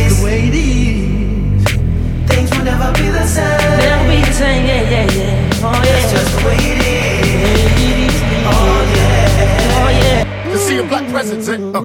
is. The way it is. Things will never be the same. Never be the same, yeah, yeah, yeah. Oh, yeah. That's just the way it is. It is. Oh, yeah. Oh, yeah. To see a black president. Oh.